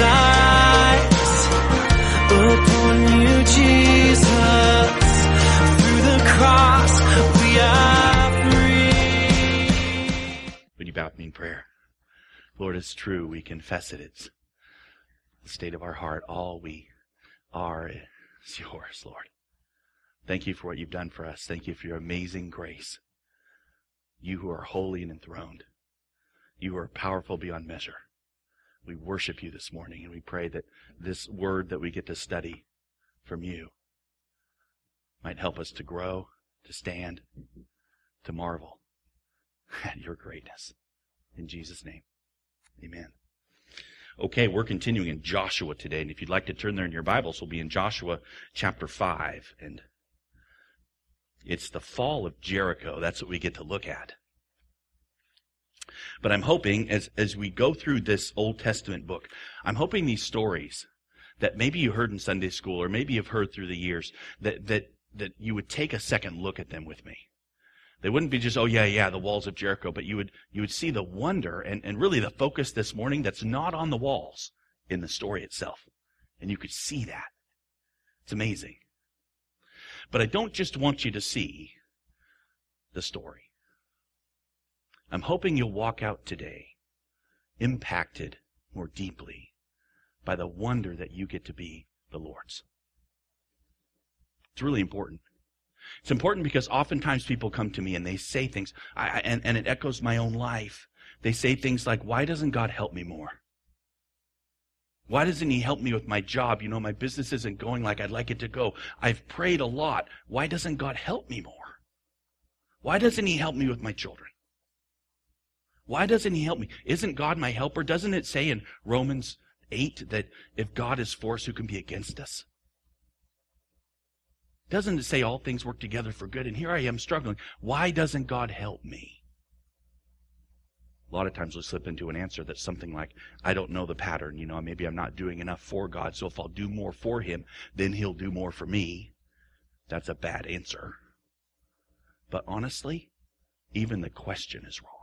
eyes upon you, Jesus. Through the cross, we are free. Would you bow with me in prayer? Lord, it's true. We confess it. It's the state of our heart. All we are is yours, Lord. Thank you for what you've done for us. Thank you for your amazing grace. You who are holy and enthroned. You are powerful beyond measure. We worship you this morning and we pray that this word that we get to study from you might help us to grow, to stand, to marvel at your greatness. In Jesus' name, amen. Okay, we're continuing in Joshua today, and if you'd like to turn there in your Bibles, we'll be in Joshua chapter 5, and it's the fall of Jericho. That's what we get to look at. But I'm hoping as, as we go through this Old Testament book, I'm hoping these stories that maybe you heard in Sunday school or maybe you've heard through the years that, that, that you would take a second look at them with me. They wouldn't be just, oh yeah, yeah, the walls of Jericho, but you would, you would see the wonder and, and really the focus this morning that's not on the walls in the story itself. And you could see that. It's amazing. But I don't just want you to see the story. I'm hoping you'll walk out today impacted more deeply by the wonder that you get to be the Lord's. It's really important. It's important because oftentimes people come to me and they say things, I, and, and it echoes my own life. They say things like, Why doesn't God help me more? Why doesn't He help me with my job? You know, my business isn't going like I'd like it to go. I've prayed a lot. Why doesn't God help me more? Why doesn't He help me with my children? Why doesn't He help me? Isn't God my helper? Doesn't it say in Romans 8 that if God is for us, who can be against us? Doesn't it say all things work together for good? And here I am struggling. Why doesn't God help me? A lot of times we slip into an answer that's something like, I don't know the pattern. You know, maybe I'm not doing enough for God, so if I'll do more for Him, then He'll do more for me. That's a bad answer. But honestly, even the question is wrong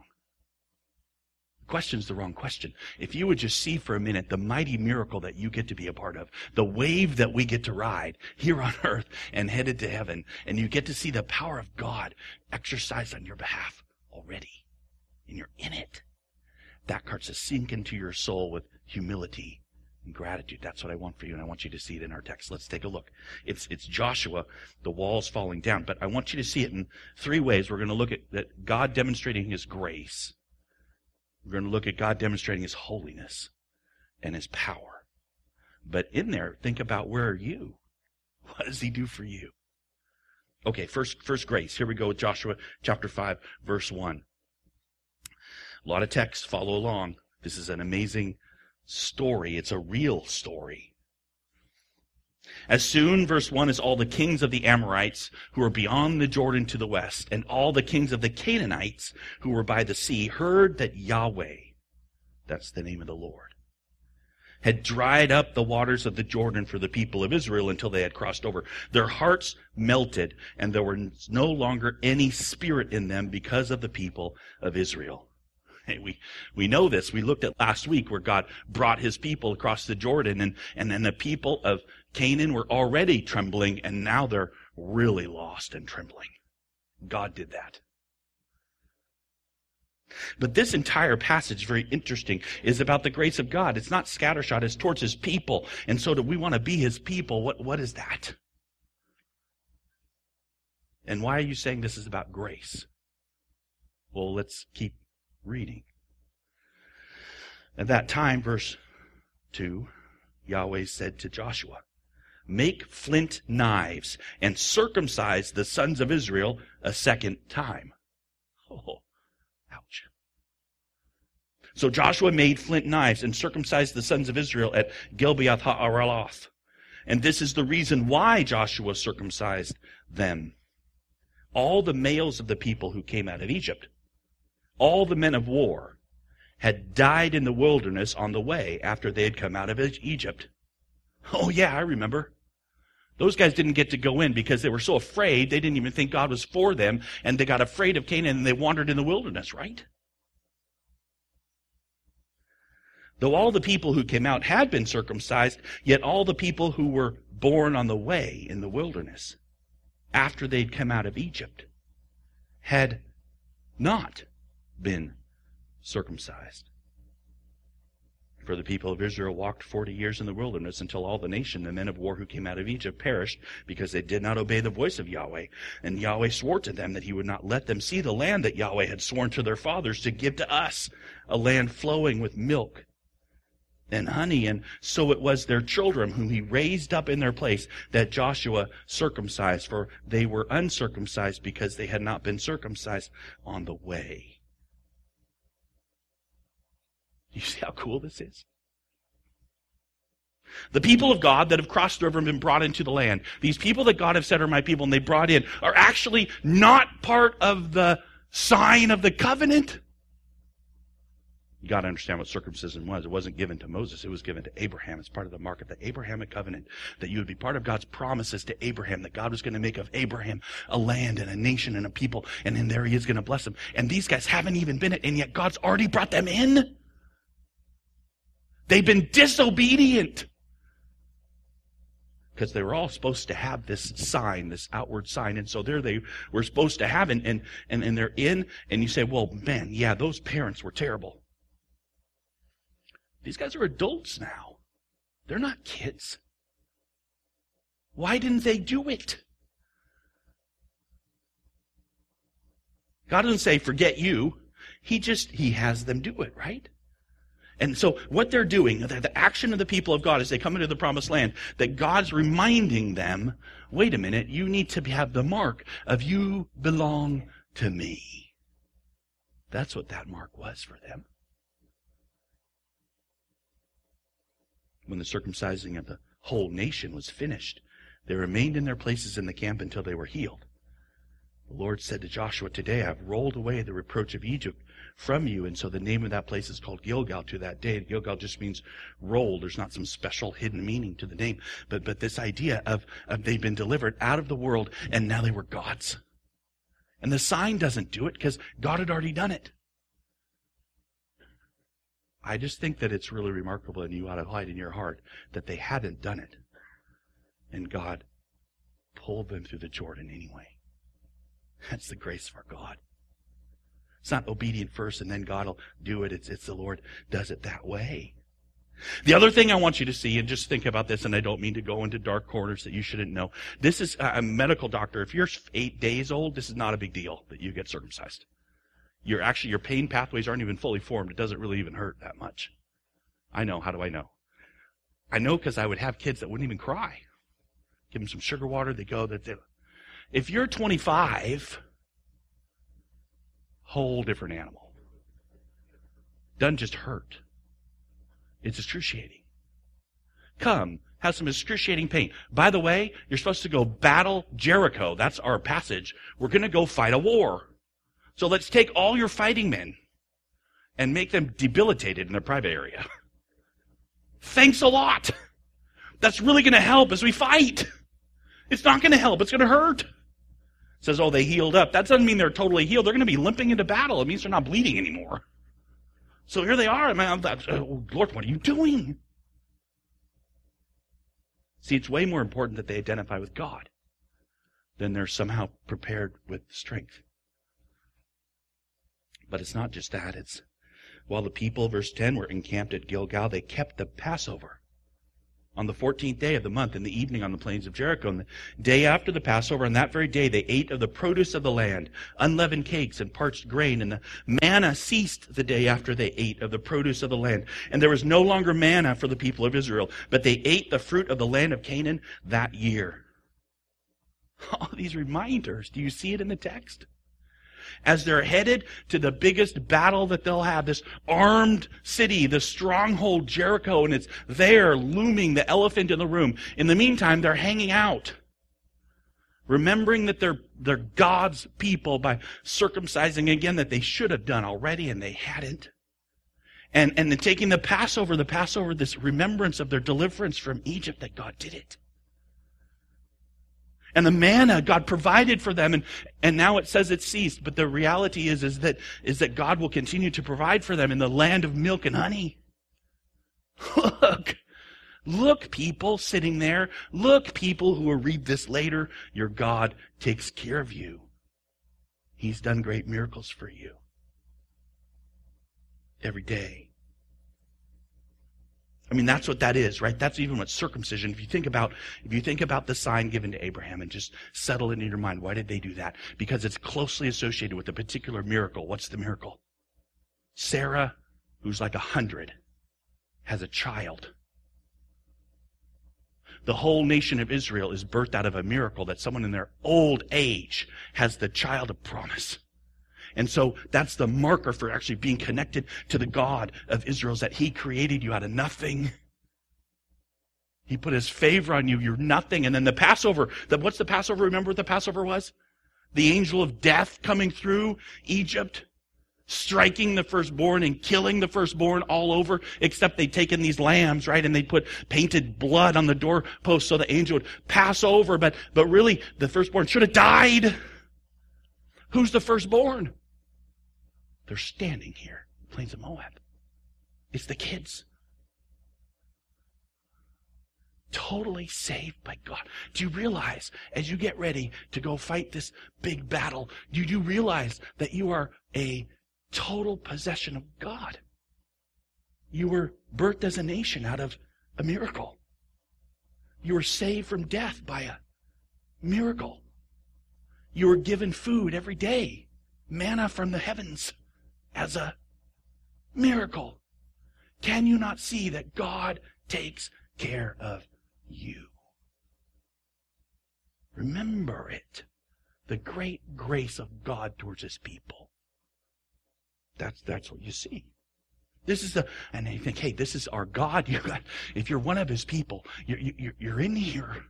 question's the wrong question. If you would just see for a minute the mighty miracle that you get to be a part of, the wave that we get to ride here on earth and headed to heaven, and you get to see the power of God exercised on your behalf already, and you're in it. That starts to sink into your soul with humility and gratitude. That's what I want for you, and I want you to see it in our text. Let's take a look. It's, it's Joshua, the walls falling down, but I want you to see it in three ways. We're going to look at that God demonstrating his grace we're going to look at God demonstrating His holiness and His power. But in there, think about where are you? What does He do for you? Okay, first, first grace. Here we go with Joshua chapter 5, verse 1. A lot of text, follow along. This is an amazing story. It's a real story. As soon, verse 1, as all the kings of the Amorites who were beyond the Jordan to the west, and all the kings of the Canaanites who were by the sea, heard that Yahweh, that's the name of the Lord, had dried up the waters of the Jordan for the people of Israel until they had crossed over. Their hearts melted, and there was no longer any spirit in them because of the people of Israel. Hey, we, we know this. We looked at last week where God brought his people across the Jordan and, and then the people of Canaan were already trembling, and now they're really lost and trembling. God did that. But this entire passage, very interesting, is about the grace of God. It's not scattershot, it's towards his people. And so do we want to be his people? What, what is that? And why are you saying this is about grace? Well, let's keep reading. At that time, verse 2, Yahweh said to Joshua, make flint knives and circumcise the sons of Israel a second time. Oh, ouch. So Joshua made flint knives and circumcised the sons of Israel at Gibeath Haaraloth. And this is the reason why Joshua circumcised them. All the males of the people who came out of Egypt, all the men of war, had died in the wilderness on the way after they had come out of Egypt. Oh yeah, I remember. Those guys didn't get to go in because they were so afraid, they didn't even think God was for them, and they got afraid of Canaan and they wandered in the wilderness, right? Though all the people who came out had been circumcised, yet all the people who were born on the way in the wilderness, after they'd come out of Egypt, had not been circumcised. For the people of Israel walked forty years in the wilderness until all the nation, the men of war who came out of Egypt, perished because they did not obey the voice of Yahweh. And Yahweh swore to them that he would not let them see the land that Yahweh had sworn to their fathers to give to us, a land flowing with milk and honey. And so it was their children whom he raised up in their place that Joshua circumcised, for they were uncircumcised because they had not been circumcised on the way. You see how cool this is? The people of God that have crossed river and been brought into the land, these people that God have said are my people and they brought in, are actually not part of the sign of the covenant. You got to understand what circumcision was. It wasn't given to Moses. It was given to Abraham. It's part of the mark of the Abrahamic covenant that you would be part of God's promises to Abraham, that God was going to make of Abraham a land and a nation and a people, and then there he is going to bless them. And these guys haven't even been it, and yet God's already brought them in. They've been disobedient. Because they were all supposed to have this sign, this outward sign. And so there they were supposed to have, and, and, and, and they're in, and you say, well, man, yeah, those parents were terrible. These guys are adults now. They're not kids. Why didn't they do it? God doesn't say, forget you. He just, he has them do it, right? And so what they're doing, the action of the people of God as they come into the promised land, that God's reminding them, wait a minute, you need to have the mark of you belong to me. That's what that mark was for them. when the circumcising of the whole nation was finished, they remained in their places in the camp until they were healed. The Lord said to Joshua, Today I have rolled away the reproach of Egypt from you. And so the name of that place is called Gilgal to that day. Gilgal just means rolled. There's not some special hidden meaning to the name. But, but this idea of, of they've been delivered out of the world and now they were God's. And the sign doesn't do it because God had already done it. I just think that it's really remarkable and you ought to hide in your heart that they hadn't done it. And God pulled them through the Jordan anyway. That's the grace of our God. It's not obedient first and then God will do it. It's, it's the Lord does it that way. The other thing I want you to see, and just think about this, and I don't mean to go into dark corners that you shouldn't know. This is uh, a medical doctor. If you're eight days old, this is not a big deal that you get circumcised your actually your pain pathways aren't even fully formed. It doesn't really even hurt that much. I know. How do I know? I know because I would have kids that wouldn't even cry. Give them some sugar water. They go. That if you're 25, whole different animal. Doesn't just hurt. It's excruciating. Come, have some excruciating pain. By the way, you're supposed to go battle Jericho. That's our passage. We're going to go fight a war. So let's take all your fighting men and make them debilitated in their private area. Thanks a lot. That's really going to help as we fight. It's not going to help. It's going to hurt. Says, oh, they healed up. That doesn't mean they're totally healed. They're going to be limping into battle. It means they're not bleeding anymore. So here they are. I mean, oh, Lord, what are you doing? See, it's way more important that they identify with God than they're somehow prepared with strength. But it's not just that. It's while the people, verse 10, were encamped at Gilgal, they kept the Passover on the 14th day of the month in the evening on the plains of Jericho. And the day after the Passover, on that very day, they ate of the produce of the land, unleavened cakes and parched grain. And the manna ceased the day after they ate of the produce of the land. And there was no longer manna for the people of Israel, but they ate the fruit of the land of Canaan that year. All these reminders. Do you see it in the text? As they're headed to the biggest battle that they'll have, this armed city, the stronghold Jericho, and it's there looming the elephant in the room. In the meantime, they're hanging out. Remembering that they're, they're God's people by circumcising again that they should have done already and they hadn't. And, and taking the Passover, the Passover, this remembrance of their deliverance from Egypt that God did it. And the manna God provided for them, and, and now it says it ceased. But the reality is, is that, is that God will continue to provide for them in the land of milk and honey. Look, Look, people sitting there. Look, people who will read this later. Your God takes care of you. He's done great miracles for you. Every day. I mean, that's what that is, right? That's even what circumcision, if you think about, if you think about the sign given to Abraham and just settle it in your mind, why did they do that? Because it's closely associated with a particular miracle. What's the miracle? Sarah, who's like a hundred, has a child. The whole nation of Israel is birthed out of a miracle that someone in their old age has the child of promise. And so that's the marker for actually being connected to the God of Israel is that He created you out of nothing. He put His favor on you. You're nothing. And then the Passover, the, what's the Passover? Remember what the Passover was? The angel of death coming through Egypt, striking the firstborn and killing the firstborn all over, except they'd taken these lambs, right? And they put painted blood on the doorpost so the angel would pass over. But, but really, the firstborn should have died. Who's the firstborn? They're standing here, plains of Moab. It's the kids. Totally saved by God. Do you realize, as you get ready to go fight this big battle, do you realize that you are a total possession of God? You were birthed as a nation out of a miracle. You were saved from death by a miracle. You were given food every day, manna from the heavens as a miracle. Can you not see that God takes care of you? Remember it. The great grace of God towards his people. That's, that's what you see. This is the, and you think, hey, this is our God. You got, if you're one of his people, you're, you're, you're in here.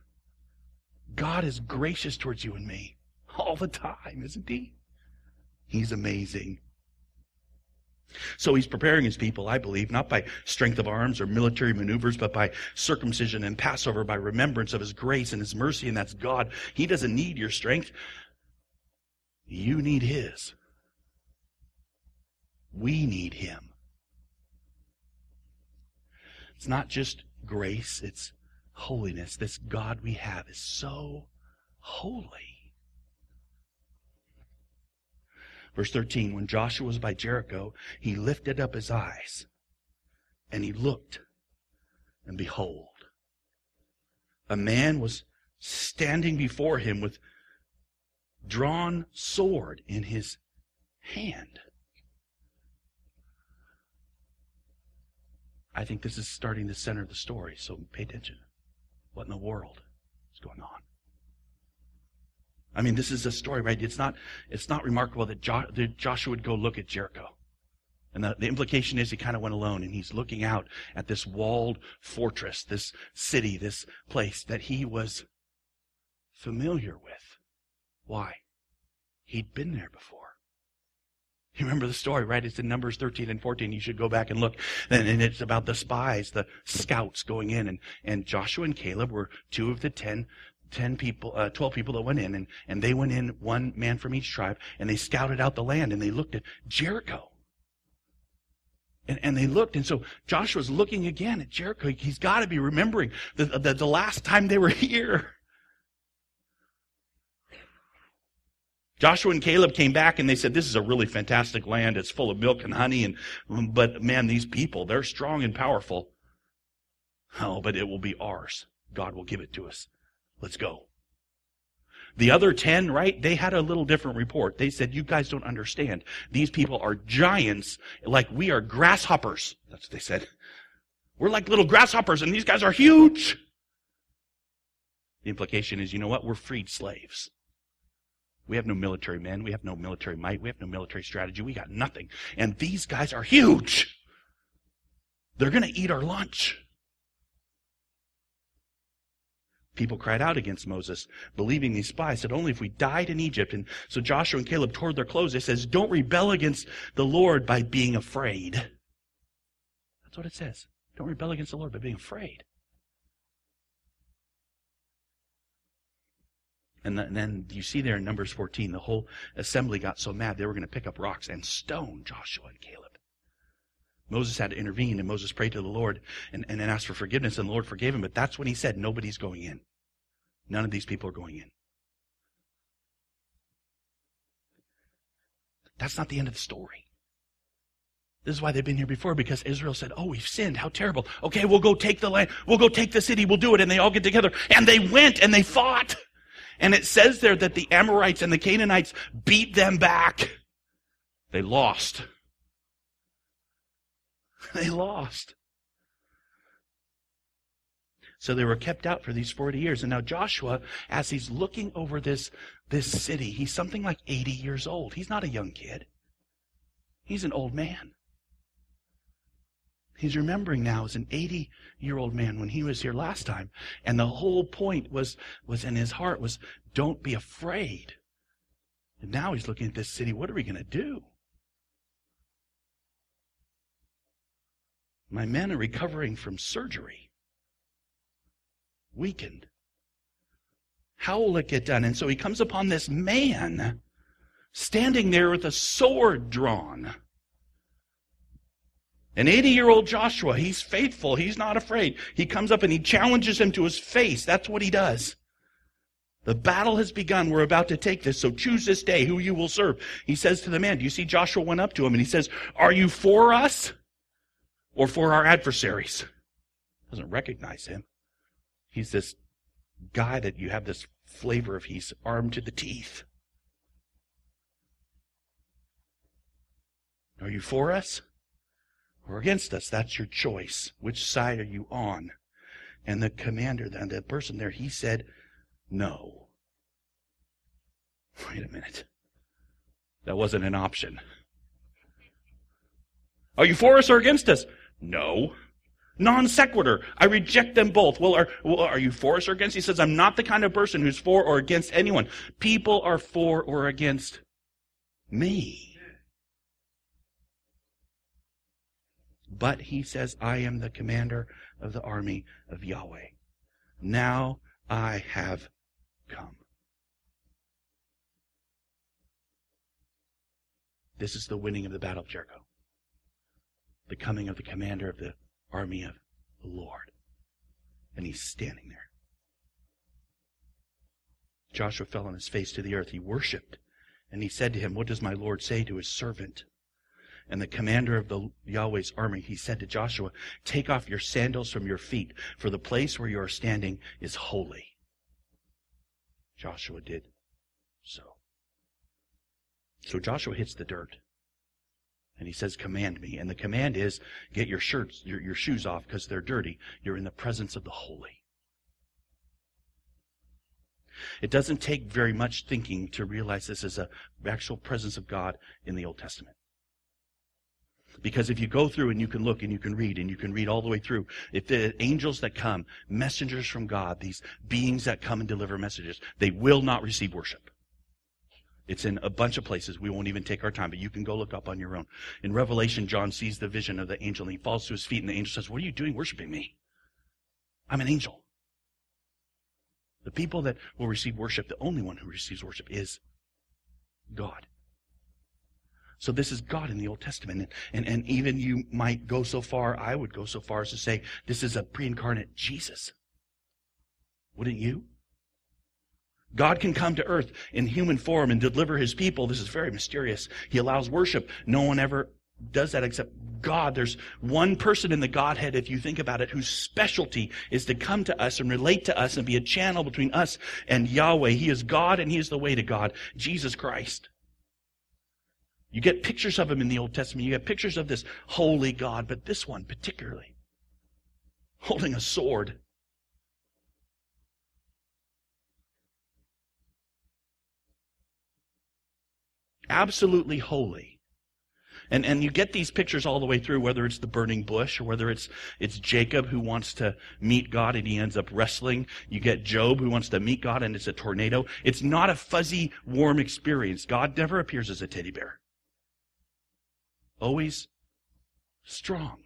God is gracious towards you and me all the time, isn't he? He's amazing. So he's preparing his people, I believe, not by strength of arms or military maneuvers, but by circumcision and Passover, by remembrance of his grace and his mercy, and that's God. He doesn't need your strength. You need his. We need him. It's not just grace, it's holiness. This God we have is so holy. Verse 13, when Joshua was by Jericho, he lifted up his eyes and he looked, and behold, a man was standing before him with drawn sword in his hand. I think this is starting the center of the story, so pay attention. What in the world is going on? I mean, this is a story, right? It's not, it's not remarkable that, jo- that Joshua would go look at Jericho. And the, the implication is he kind of went alone and he's looking out at this walled fortress, this city, this place that he was familiar with. Why? He'd been there before. You remember the story, right? It's in Numbers 13 and 14. You should go back and look. And, and it's about the spies, the scouts going in. And, and Joshua and Caleb were two of the ten 10 people, uh, 12 people that went in, and, and they went in, one man from each tribe, and they scouted out the land, and they looked at Jericho. And, and they looked, and so Joshua's looking again at Jericho. He's got to be remembering the, the, the last time they were here. Joshua and Caleb came back and they said, this is a really fantastic land. It's full of milk and honey. And, but man, these people, they're strong and powerful. Oh, but it will be ours. God will give it to us. Let's go. The other 10, right? They had a little different report. They said, you guys don't understand. These people are giants, like we are grasshoppers. That's what they said. We're like little grasshoppers and these guys are huge. The implication is, you know what? We're freed slaves. We have no military men. We have no military might. We have no military strategy. We got nothing. And these guys are huge. They're going to eat our lunch. People cried out against Moses, believing these spies said, only if we died in Egypt. And so Joshua and Caleb tore their clothes. It says, don't rebel against the Lord by being afraid. That's what it says. Don't rebel against the Lord by being afraid. And, then you see there in Numbers 14, the whole assembly got so mad they were going to pick up rocks and stone Joshua and Caleb. Moses had to intervene, and Moses prayed to the Lord and, and, asked for forgiveness, and the Lord forgave him. But that's when he said, Nobody's going in. None of these people are going in. That's not the end of the story. This is why they've been here before, because Israel said, Oh, we've sinned. How terrible. Okay, we'll go take the land. We'll go take the city. We'll do it. And they all get together. And they went and they fought. And it says there that the Amorites and the Canaanites beat them back. They lost. They lost. So they were kept out for these 40 years. And now Joshua, as he's looking over this, this city, he's something like 80 years old. He's not a young kid. He's an old man. He's remembering now as an 80 year old man when he was here last time. And the whole point was, was in his heart was, don't be afraid. And now he's looking at this city. What are we going to do? My men are recovering from surgery. Weakened. How will it get done? And so he comes upon this man standing there with a sword drawn. An 80 year old Joshua, he's faithful. He's not afraid. He comes up and he challenges him to his face. That's what he does. The battle has begun. We're about to take this. So choose this day who you will serve. He says to the man, do you see Joshua went up to him and he says, are you for us or for our adversaries? Doesn't recognize him. He's this guy that you have this flavor of he's armed to the teeth. Are you for us? or against us. That's your choice. Which side are you on? And the commander, then the person there, he said, no. Wait a minute. That wasn't an option. Are you for us or against us? No. Non sequitur. I reject them both. Well are, well, are you for us or against? He says, I'm not the kind of person who's for or against anyone. People are for or against me. But he says, I am the commander of the army of Yahweh. Now I have come. This is the winning of the battle of Jericho. The coming of the commander of the army of the Lord. And he's standing there. Joshua fell on his face to the earth. He worshiped. And he said to him, What does my Lord say to his servant? and the commander of the Yahweh's army, he said to Joshua, Take off your sandals from your feet, for the place where you are standing is holy. Joshua did so. So Joshua hits the dirt. And he says, Command me. And the command is, Get your shirts, your, your shoes off because they're dirty. You're in the presence of the holy. It doesn't take very much thinking to realize this is a actual presence of God in the Old Testament. Because if you go through and you can look and you can read and you can read all the way through, if the angels that come, messengers from God, these beings that come and deliver messages, they will not receive worship. It's in a bunch of places. We won't even take our time, but you can go look up on your own. In Revelation, John sees the vision of the angel and he falls to his feet and the angel says, What are you doing worshiping me? I'm an angel. The people that will receive worship, the only one who receives worship is God. So this is God in the Old Testament. And, and, even you might go so far, I would go so far as to say, this is a pre-incarnate Jesus. Wouldn't you? God can come to earth in human form and deliver his people. This is very mysterious. He allows worship. No one ever does that except God. There's one person in the Godhead, if you think about it, whose specialty is to come to us and relate to us and be a channel between us and Yahweh. He is God and He is the way to God, Jesus Christ. You get pictures of him in the Old Testament. You get pictures of this holy God, but this one particularly, holding a sword. Absolutely holy. And, and you get these pictures all the way through, whether it's the burning bush or whether it's, it's Jacob who wants to meet God and he ends up wrestling. You get Job who wants to meet God and it's a tornado. It's not a fuzzy, warm experience. God never appears as a teddy bear always strong,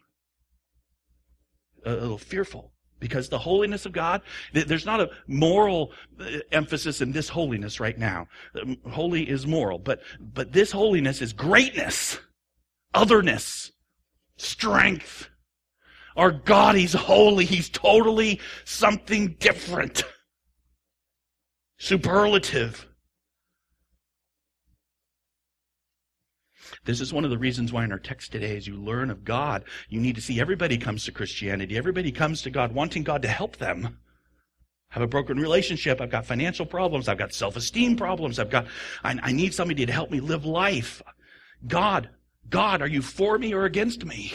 a little fearful. Because the holiness of God, there's not a moral uh, emphasis in this holiness right now. Um, holy is moral, but, but this holiness is greatness, otherness, strength. Our God, He's holy. He's totally something different. Superlative. This is one of the reasons why in our text today, as you learn of God, you need to see everybody comes to Christianity. Everybody comes to God wanting God to help them. I have a broken relationship. I've got financial problems. I've got self-esteem problems. I've got, I, I need somebody to help me live life. God, God, are you for me or against me?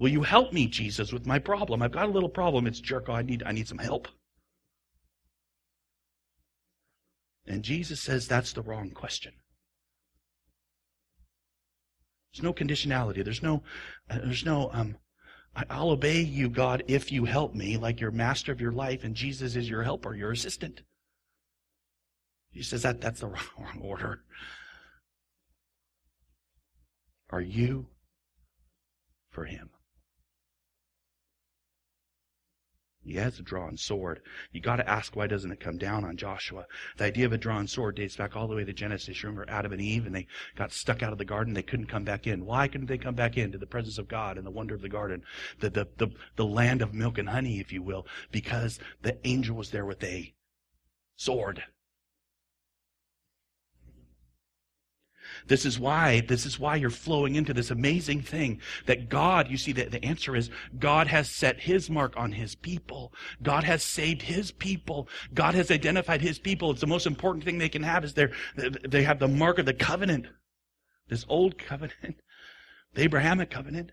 Will you help me, Jesus, with my problem? I've got a little problem. It's Jericho. I need, I need some help. And Jesus says that's the wrong question. There's no conditionality. There's no, uh, there's no, um, I'll obey you, God, if you help me, like you're master of your life, and Jesus is your helper, your assistant. He says that that's the wrong order. Are you for him? He has a drawn sword. You got to ask why doesn't it come down on Joshua? The idea of a drawn sword dates back all the way to Genesis. You remember Adam and Eve, and they got stuck out of the garden. They couldn't come back in. Why couldn't they come back in to the presence of God and the wonder of the garden, the the the, the land of milk and honey, if you will? Because the angel was there with a sword. This is why, this is why you're flowing into this amazing thing that God, you see, the, the answer is God has set his mark on his people. God has saved his people. God has identified his people. It's the most important thing they can have is their, they have the mark of the covenant. This old covenant. The Abrahamic covenant.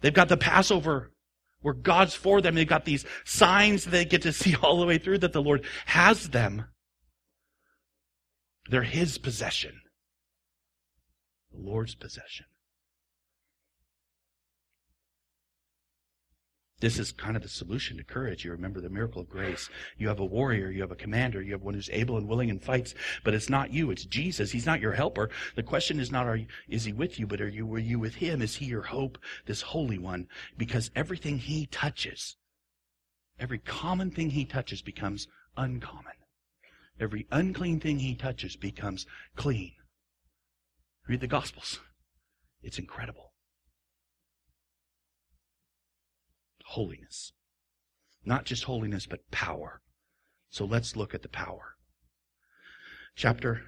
They've got the Passover where God's for them. They've got these signs that they get to see all the way through that the Lord has them. They're His possession. The Lord's possession. This is kind of the solution to courage. You remember the miracle of grace. You have a warrior, you have a commander, you have one who's able and willing and fights, but it's not you, it's Jesus. He's not your helper. The question is not are you, is he with you, but are you were you with him? Is he your hope, this holy one? Because everything he touches, every common thing he touches becomes uncommon. Every unclean thing he touches becomes clean. Read the Gospels. It's incredible. Holiness. Not just holiness, but power. So let's look at the power. Chapter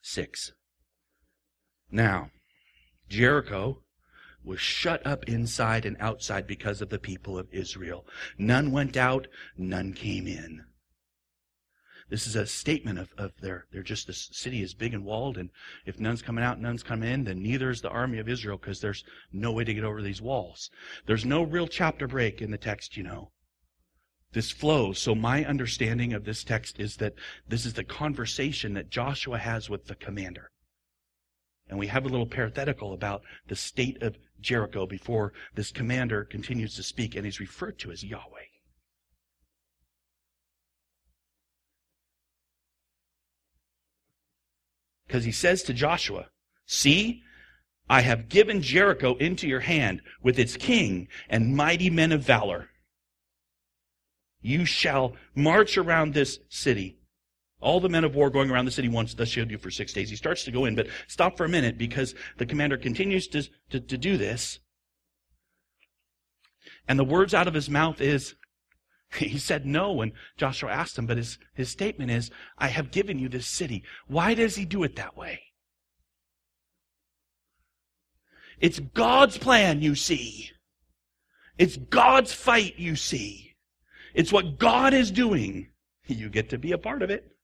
6. Now, Jericho was shut up inside and outside because of the people of Israel. None went out, none came in. This is a statement of, of their, they're just, this city is big and walled, and if none's coming out, none's coming in, then neither is the army of Israel because there's no way to get over these walls. There's no real chapter break in the text, you know. This flows. So my understanding of this text is that this is the conversation that Joshua has with the commander. And we have a little parenthetical about the state of Jericho before this commander continues to speak, and he's referred to as Yahweh. Because he says to Joshua, See, I have given Jericho into your hand with its king and mighty men of valor. You shall march around this city. All the men of war going around the city once, thus shall do for six days. He starts to go in, but stop for a minute because the commander continues to, to, to do this. And the words out of his mouth is, He said no when Joshua asked him, but his, his statement is, I have given you this city. Why does he do it that way? It's God's plan, you see. It's God's fight, you see. It's what God is doing. You get to be a part of it.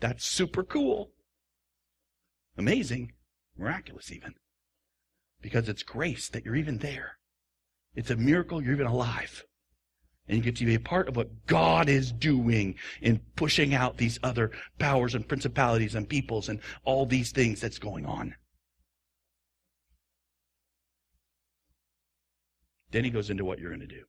That's super cool. Amazing. Miraculous, even. Because it's grace that you're even there. It's a miracle you're even alive. And you get to be a part of what God is doing in pushing out these other powers and principalities and peoples and all these things that's going on. Then he goes into what you're going to do.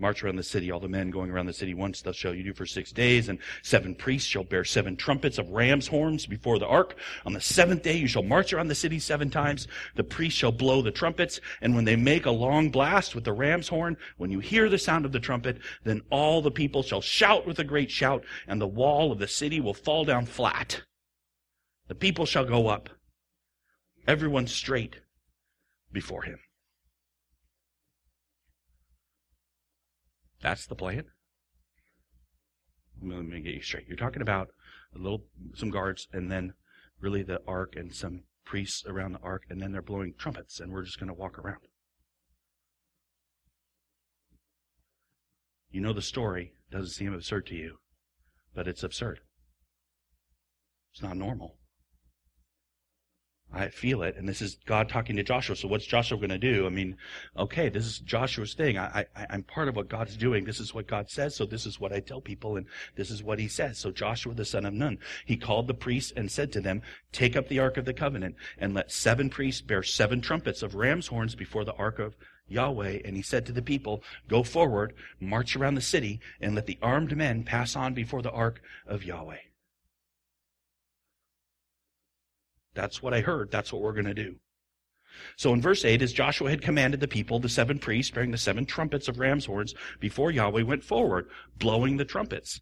March around the city, all the men going around the city once thus shall you do for six days, and seven priests shall bear seven trumpets of ram's horns before the ark. On the seventh day you shall march around the city seven times. The priests shall blow the trumpets, and when they make a long blast with the ram's horn, when you hear the sound of the trumpet, then all the people shall shout with a great shout, and the wall of the city will fall down flat. The people shall go up, everyone straight before him. That's the plan. Let me get you straight. You're talking about a little, some guards, and then really the ark and some priests around the ark, and then they're blowing trumpets, and we're just going to walk around. You know the story doesn't seem absurd to you, but it's absurd. It's not normal. I feel it, and this is God talking to Joshua. So what's Joshua going to do? I mean, okay, this is Joshua's thing. I, I, I'm part of what God's doing. This is what God says, so this is what I tell people, and this is what he says. So Joshua, the son of Nun, he called the priests and said to them, take up the ark of the covenant, and let seven priests bear seven trumpets of ram's horns before the ark of Yahweh. And he said to the people, go forward, march around the city, and let the armed men pass on before the ark of Yahweh. That's what I heard. That's what we're going to do. So in verse 8, as Joshua had commanded the people, the seven priests bearing the seven trumpets of ram's horns before Yahweh went forward, blowing the trumpets.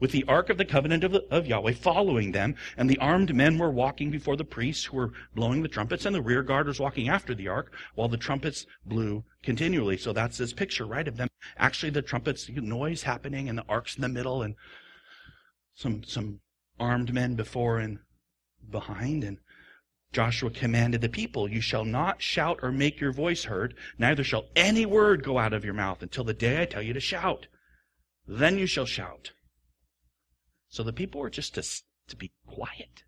With the ark of the covenant of, the, of Yahweh following them, and the armed men were walking before the priests who were blowing the trumpets, and the rear guard was walking after the ark, while the trumpets blew continually. So that's this picture, right, of them. Actually, the trumpets, noise happening, and the ark's in the middle, and some, some armed men before and behind. And Joshua commanded the people, You shall not shout or make your voice heard, neither shall any word go out of your mouth until the day I tell you to shout. Then you shall shout. So the people were just to, to be quiet.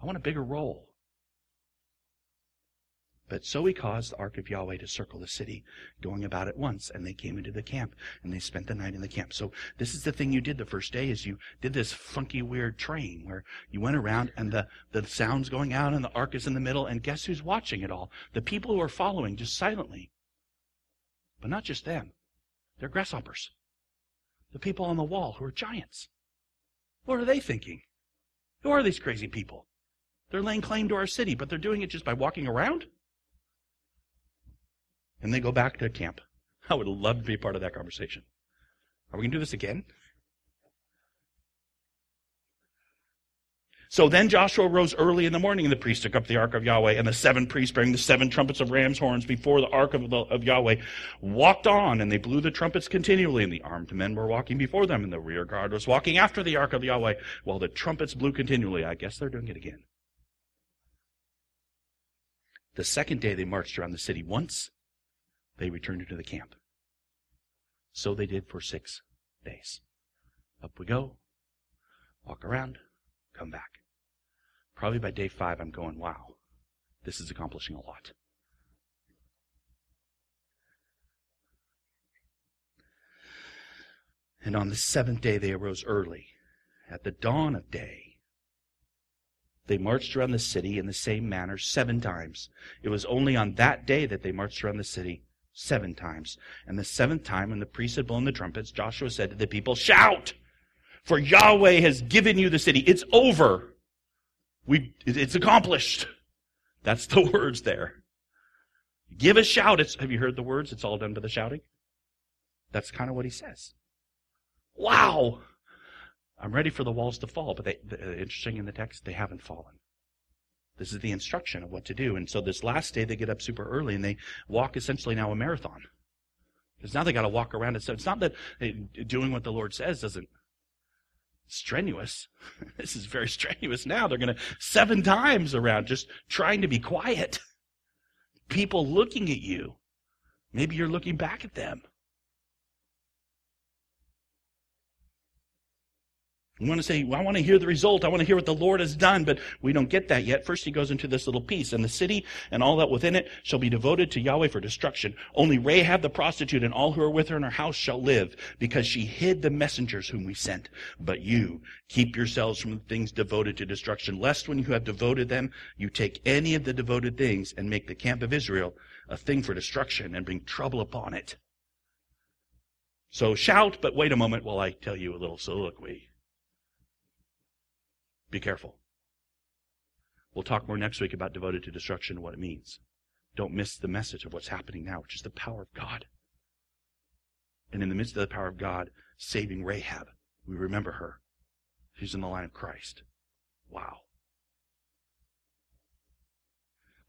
I want a bigger role. But so he caused the ark of Yahweh to circle the city, going about at once, and they came into the camp, and they spent the night in the camp. So this is the thing you did the first day is you did this funky weird train where you went around and the, the sound's going out and the ark is in the middle, and guess who's watching it all? The people who are following just silently. But not just them. They're grasshoppers. The people on the wall who are giants. What are they thinking? Who are these crazy people? They're laying claim to our city, but they're doing it just by walking around? And they go back to camp. I would love to be a part of that conversation. Are we going to do this again? So then Joshua rose early in the morning, and the priests took up the ark of Yahweh, and the seven priests bearing the seven trumpets of ram's horns before the ark of, the, of Yahweh walked on, and they blew the trumpets continually, and the armed men were walking before them, and the rear guard was walking after the ark of Yahweh, while the trumpets blew continually. I guess they're doing it again. The second day they marched around the city once, they returned into the camp. So they did for six days. Up we go, walk around, come back. Probably by day five, I'm going, wow, this is accomplishing a lot. And on the seventh day, they arose early, at the dawn of day. They marched around the city in the same manner seven times. It was only on that day that they marched around the city seven times. And the seventh time, when the priests had blown the trumpets, Joshua said to the people, Shout! For Yahweh has given you the city. It's over. We, it's accomplished. That's the words there. Give a shout. It's, have you heard the words? It's all done by the shouting. That's kind of what he says. Wow! I'm ready for the walls to fall, but they, the, interesting in the text, they haven't fallen. This is the instruction of what to do. And so this last day, they get up super early and they walk essentially now a marathon. Because now they got to walk around. So it's not that doing what the Lord says doesn't strenuous. this is very strenuous now. They're going to seven times around just trying to be quiet. People looking at you. Maybe you're looking back at them. We want to say, well, I want to hear the result. I want to hear what the Lord has done, but we don't get that yet. First, he goes into this little piece. And the city and all that within it shall be devoted to Yahweh for destruction. Only Rahab the prostitute and all who are with her in her house shall live, because she hid the messengers whom we sent. But you, keep yourselves from the things devoted to destruction, lest when you have devoted them, you take any of the devoted things and make the camp of Israel a thing for destruction and bring trouble upon it. So shout, but wait a moment while I tell you a little soliloquy. Be careful. We'll talk more next week about devoted to destruction and what it means. Don't miss the message of what's happening now, which is the power of God. And in the midst of the power of God saving Rahab, we remember her She's in the line of Christ. Wow.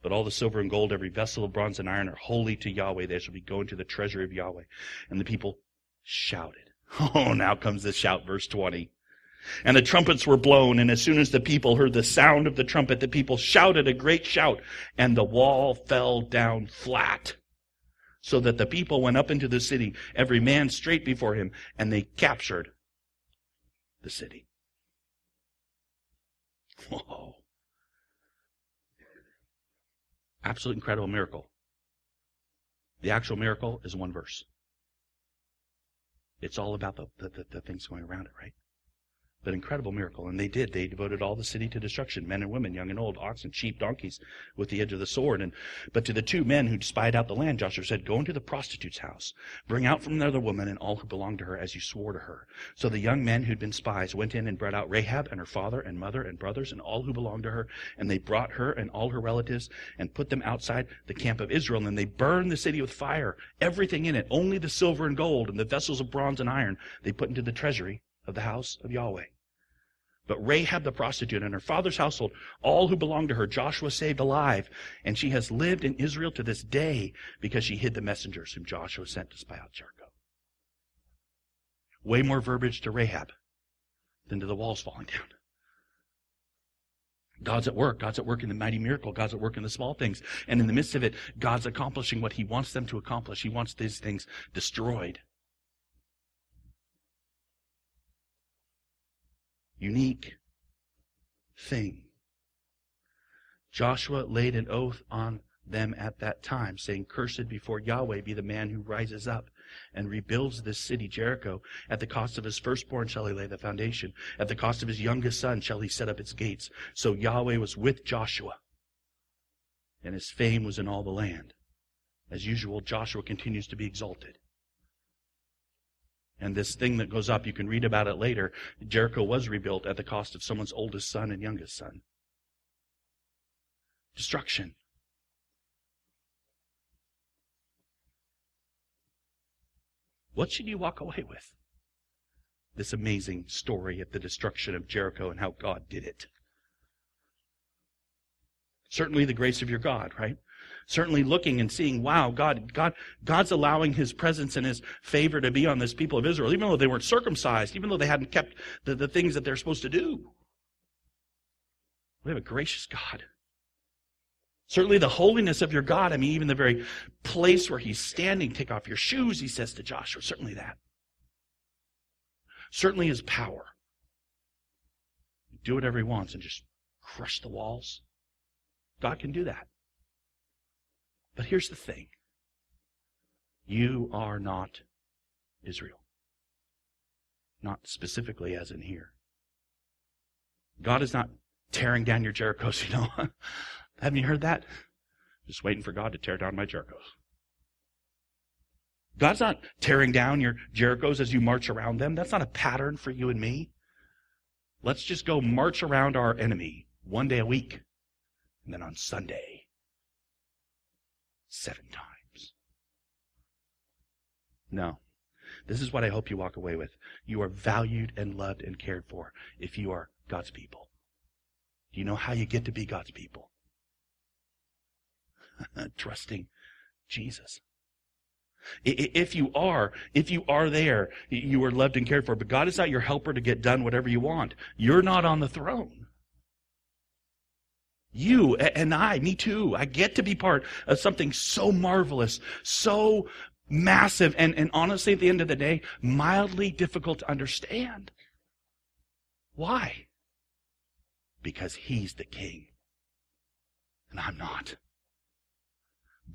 But all the silver and gold, every vessel of bronze and iron are holy to Yahweh. They shall be going to the treasury of Yahweh. And the people shouted. Oh, now comes the shout, verse 20. And the trumpets were blown, and as soon as the people heard the sound of the trumpet, the people shouted a great shout, and the wall fell down flat. So that the people went up into the city, every man straight before him, and they captured the city. Whoa. Absolute incredible miracle. The actual miracle is one verse. It's all about the, the, the, the things going around it, right? But incredible miracle. And they did. They devoted all the city to destruction, men and women, young and old, oxen, sheep, donkeys, with the edge of the sword. And but to the two men who'd spied out the land, Joshua said, Go into the prostitute's house, bring out from there the woman and all who belong to her, as you swore to her. So the young men who'd been spies went in and brought out Rahab and her father and mother and brothers and all who belonged to her, and they brought her and all her relatives and put them outside the camp of Israel. And they burned the city with fire, everything in it, only the silver and gold and the vessels of bronze and iron they put into the treasury of the house of Yahweh. But Rahab the prostitute and her father's household, all who belonged to her, Joshua saved alive. And she has lived in Israel to this day because she hid the messengers whom Joshua sent to spy out Jericho. Way more verbiage to Rahab than to the walls falling down. God's at work. God's at work in the mighty miracle. God's at work in the small things. And in the midst of it, God's accomplishing what He wants them to accomplish. He wants these things destroyed. Unique thing. Joshua laid an oath on them at that time, saying, Cursed before Yahweh be the man who rises up and rebuilds this city, Jericho. At the cost of his firstborn shall he lay the foundation. At the cost of his youngest son shall he set up its gates. So Yahweh was with Joshua, and his fame was in all the land. As usual, Joshua continues to be exalted. And this thing that goes up, you can read about it later. Jericho was rebuilt at the cost of someone's oldest son and youngest son. Destruction. What should you walk away with? This amazing story of the destruction of Jericho and how God did it. Certainly the grace of your God, right? Certainly looking and seeing, wow, God, God, God's allowing His presence and His favor to be on this people of Israel, even though they weren't circumcised, even though they hadn't kept the, the things that they're supposed to do. We have a gracious God. Certainly the holiness of your God, I mean, even the very place where He's standing, take off your shoes, He says to Joshua, certainly that. Certainly His power. Do whatever He wants and just crush the walls. God can do that. But here's the thing you are not Israel. Not specifically as in here. God is not tearing down your Jerichos, you know. Haven't you heard that? Just waiting for God to tear down my Jerichos. God's not tearing down your Jerichos as you march around them. That's not a pattern for you and me. Let's just go march around our enemy one day a week. And then on Sunday, seven times. No. This is what I hope you walk away with. You are valued and loved and cared for if you are God's people. Do you know how you get to be God's people? Trusting Jesus. If you are, if you are there, you are loved and cared for. But God is not your helper to get done whatever you want. You're not on the throne. You and I, me too. I get to be part of something so marvelous, so massive, and, and honestly, at the end of the day, mildly difficult to understand. Why? Because he's the king. And I'm not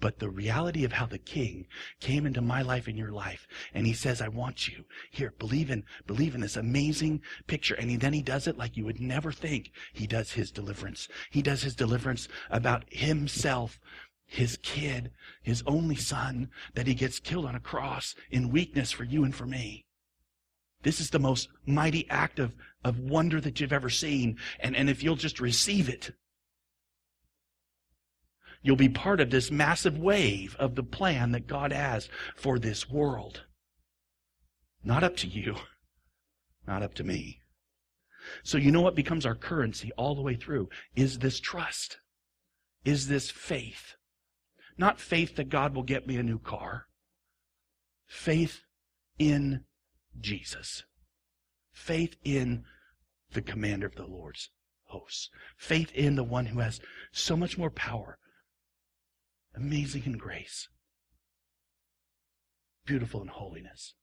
but the reality of how the king came into my life and your life and he says i want you. Here believe in believe in this amazing picture. And he, then he does it like you would never think. He does his deliverance. He does his deliverance about himself his kid his only son that he gets killed on a cross in weakness for you and for me. This is the most mighty act of, of wonder that you've ever seen. And, and if you'll just receive it You'll be part of this massive wave of the plan that God has for this world. Not up to you. Not up to me. So you know what becomes our currency all the way through is this trust. Is this faith. Not faith that God will get me a new car. Faith in Jesus. Faith in the commander of the Lord's hosts. Faith in the one who has so much more power. Amazing in grace. Beautiful in holiness.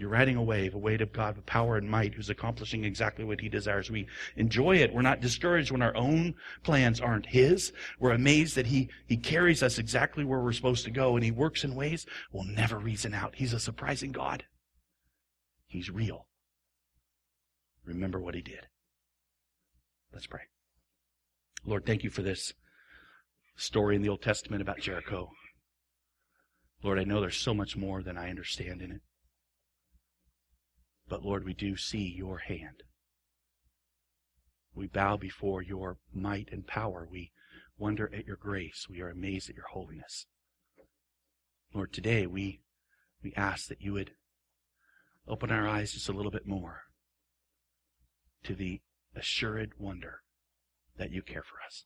You're riding a wave, a wave of God with power and might who's accomplishing exactly what he desires. We enjoy it. We're not discouraged when our own plans aren't his. We're amazed that he, he carries us exactly where we're supposed to go and he works in ways we'll never reason out. He's a surprising God. He's real. Remember what he did. Let's pray. Lord, thank you for this story in the Old Testament about Jericho. Lord, I know there's so much more than I understand in it. But Lord, we do see your hand. We bow before your might and power. We wonder at your grace. We are amazed at your holiness. Lord, today we, we ask that you would open our eyes just a little bit more to the assured wonder that you care for us.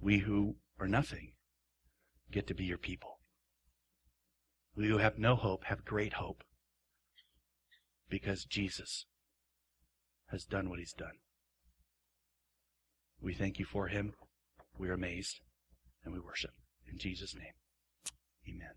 We who are nothing get to be your people. We who have no hope have great hope because Jesus has done what he's done. We thank you for him. We are amazed and we worship. In Jesus' name, amen.